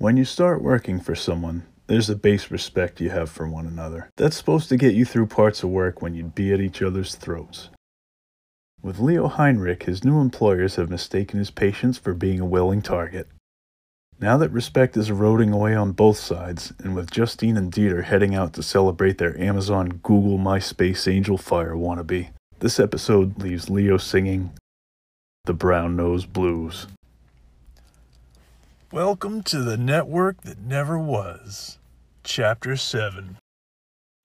When you start working for someone, there's a base respect you have for one another. That's supposed to get you through parts of work when you'd be at each other's throats. With Leo Heinrich, his new employers have mistaken his patience for being a willing target. Now that respect is eroding away on both sides, and with Justine and Dieter heading out to celebrate their Amazon, Google, MySpace, Angelfire wannabe, this episode leaves Leo singing the Brown Noser Blues. Welcome to the network that never was. Chapter 7.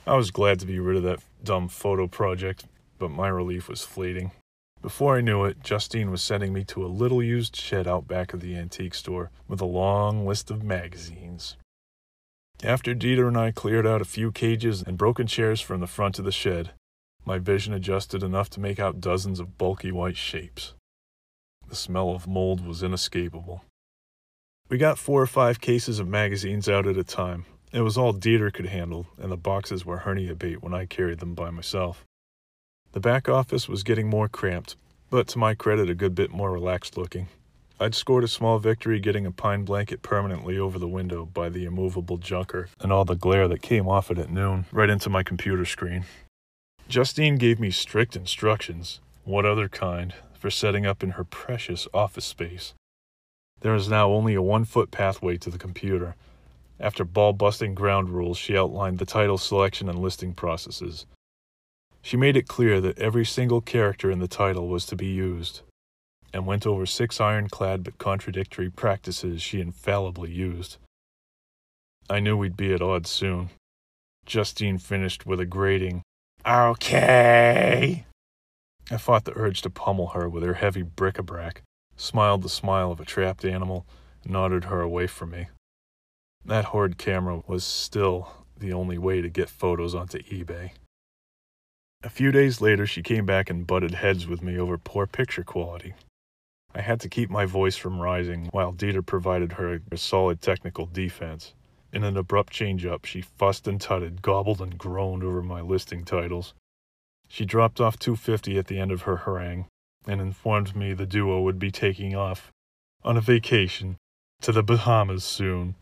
I was glad to be rid of that dumb photo project, but my relief was fleeting. Before I knew it, Justine was sending me to a little used shed out back of the antique store with a long list of magazines. After Dieter and I cleared out a few cages and broken chairs from the front of the shed, my vision adjusted enough to make out dozens of bulky white shapes. The smell of mold was inescapable. We got four or five cases of magazines out at a time. It was all Dieter could handle, and the boxes were hernia bait when I carried them by myself. The back office was getting more cramped, but to my credit, a good bit more relaxed looking. I'd scored a small victory getting a pine blanket permanently over the window by the immovable junker and all the glare that came off it at noon right into my computer screen. Justine gave me strict instructions, what other kind, for setting up in her precious office space. There is now only a one foot pathway to the computer. After ball busting ground rules, she outlined the title selection and listing processes. She made it clear that every single character in the title was to be used, and went over six ironclad but contradictory practices she infallibly used. I knew we'd be at odds soon. Justine finished with a grating, Okay. I fought the urge to pummel her with her heavy bric a brac smiled the smile of a trapped animal, and nodded her away from me. That horrid camera was still the only way to get photos onto eBay. A few days later, she came back and butted heads with me over poor picture quality. I had to keep my voice from rising while Dieter provided her a solid technical defense. In an abrupt change up, she fussed and tutted, gobbled and groaned over my listing titles. She dropped off 250 at the end of her harangue, and informed me the duo would be taking off on a vacation to the Bahamas soon.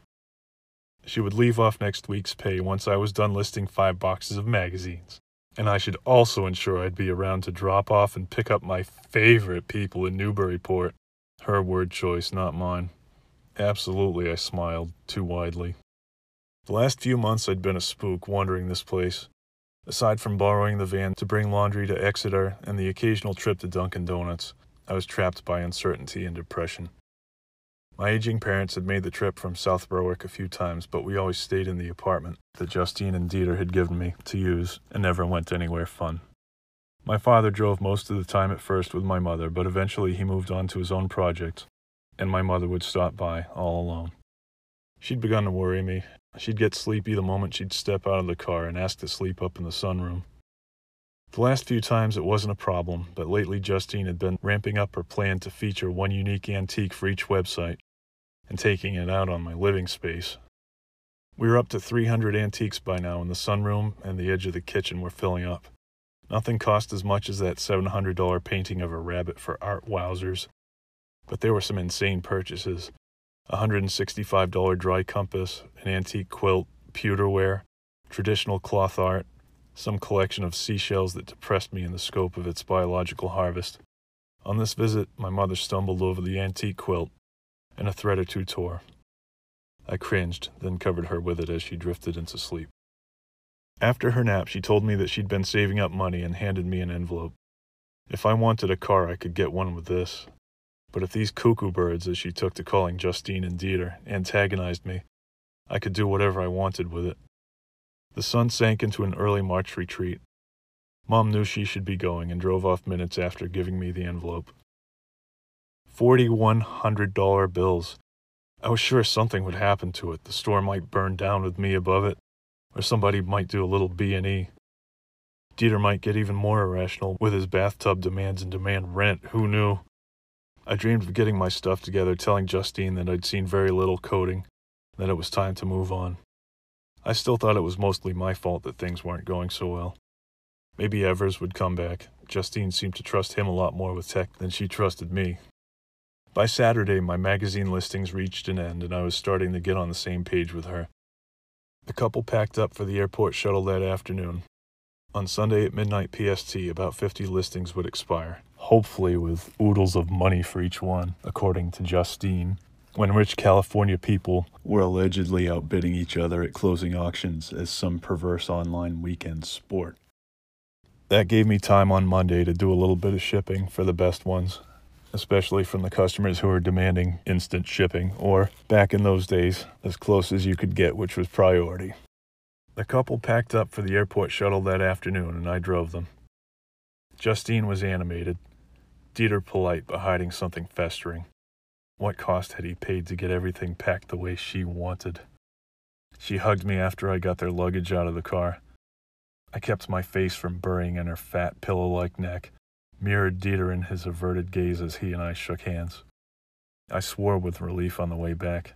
She would leave off next week's pay once I was done listing five boxes of magazines, and I should also ensure I'd be around to drop off and pick up my favorite people in Newburyport. Her word choice, not mine. Absolutely, I smiled, too widely. The last few months I'd been a spook wandering this place, Aside from borrowing the van to bring laundry to Exeter and the occasional trip to Dunkin' Donuts, I was trapped by uncertainty and depression. My aging parents had made the trip from South Berwick a few times, but we always stayed in the apartment that Justine and Dieter had given me to use and never went anywhere fun. My father drove most of the time at first with my mother, but eventually he moved on to his own projects, and my mother would stop by all alone. She'd begun to worry me, She'd get sleepy the moment she'd step out of the car and ask to sleep up in the sunroom. The last few times it wasn't a problem, but lately Justine had been ramping up her plan to feature one unique antique for each website and taking it out on my living space. We were up to 300 antiques by now, and the sunroom and the edge of the kitchen were filling up. Nothing cost as much as that $700 painting of a rabbit for art wowzers, but there were some insane purchases $165 dry compass, an antique quilt, pewterware, traditional cloth art, some collection of seashells that depressed me in the scope of its biological harvest. On this visit, my mother stumbled over the antique quilt, and a thread or two tore. I cringed, then covered her with it as she drifted into sleep. After her nap, she told me that she'd been saving up money and handed me an envelope. If I wanted a car, I could get one with this. But if these cuckoo birds, as she took to calling Justine and Dieter, antagonized me, I could do whatever I wanted with it. The sun sank into an early March retreat. Mom knew she should be going and drove off minutes after giving me the envelope. $4,100 bills. I was sure something would happen to it. The store might burn down with me above it, or somebody might do a little B&E. Dieter might get even more irrational with his bathtub demands and demand rent. Who knew? I dreamed of getting my stuff together, telling Justine that I'd seen very little coding, that it was time to move on. I still thought it was mostly my fault that things weren't going so well. Maybe Evers would come back. Justine seemed to trust him a lot more with tech than she trusted me. By Saturday, my magazine listings reached an end, and I was starting to get on the same page with her. The couple packed up for the airport shuttle that afternoon. On Sunday at midnight PST, about 50 listings would expire, hopefully with oodles of money for each one, according to Justine, when rich California people were allegedly outbidding each other at closing auctions as some perverse online weekend sport. That gave me time on Monday to do a little bit of shipping for the best ones, especially from the customers who are demanding instant shipping, or back in those days, as close as you could get, which was priority. The couple packed up for the airport shuttle that afternoon, and I drove them. Justine was animated, Dieter polite but hiding something festering. What cost had he paid to get everything packed the way she wanted? She hugged me after I got their luggage out of the car. I kept my face from burying in her fat, pillow like neck, mirrored Dieter in his averted gaze as he and I shook hands. I swore with relief on the way back.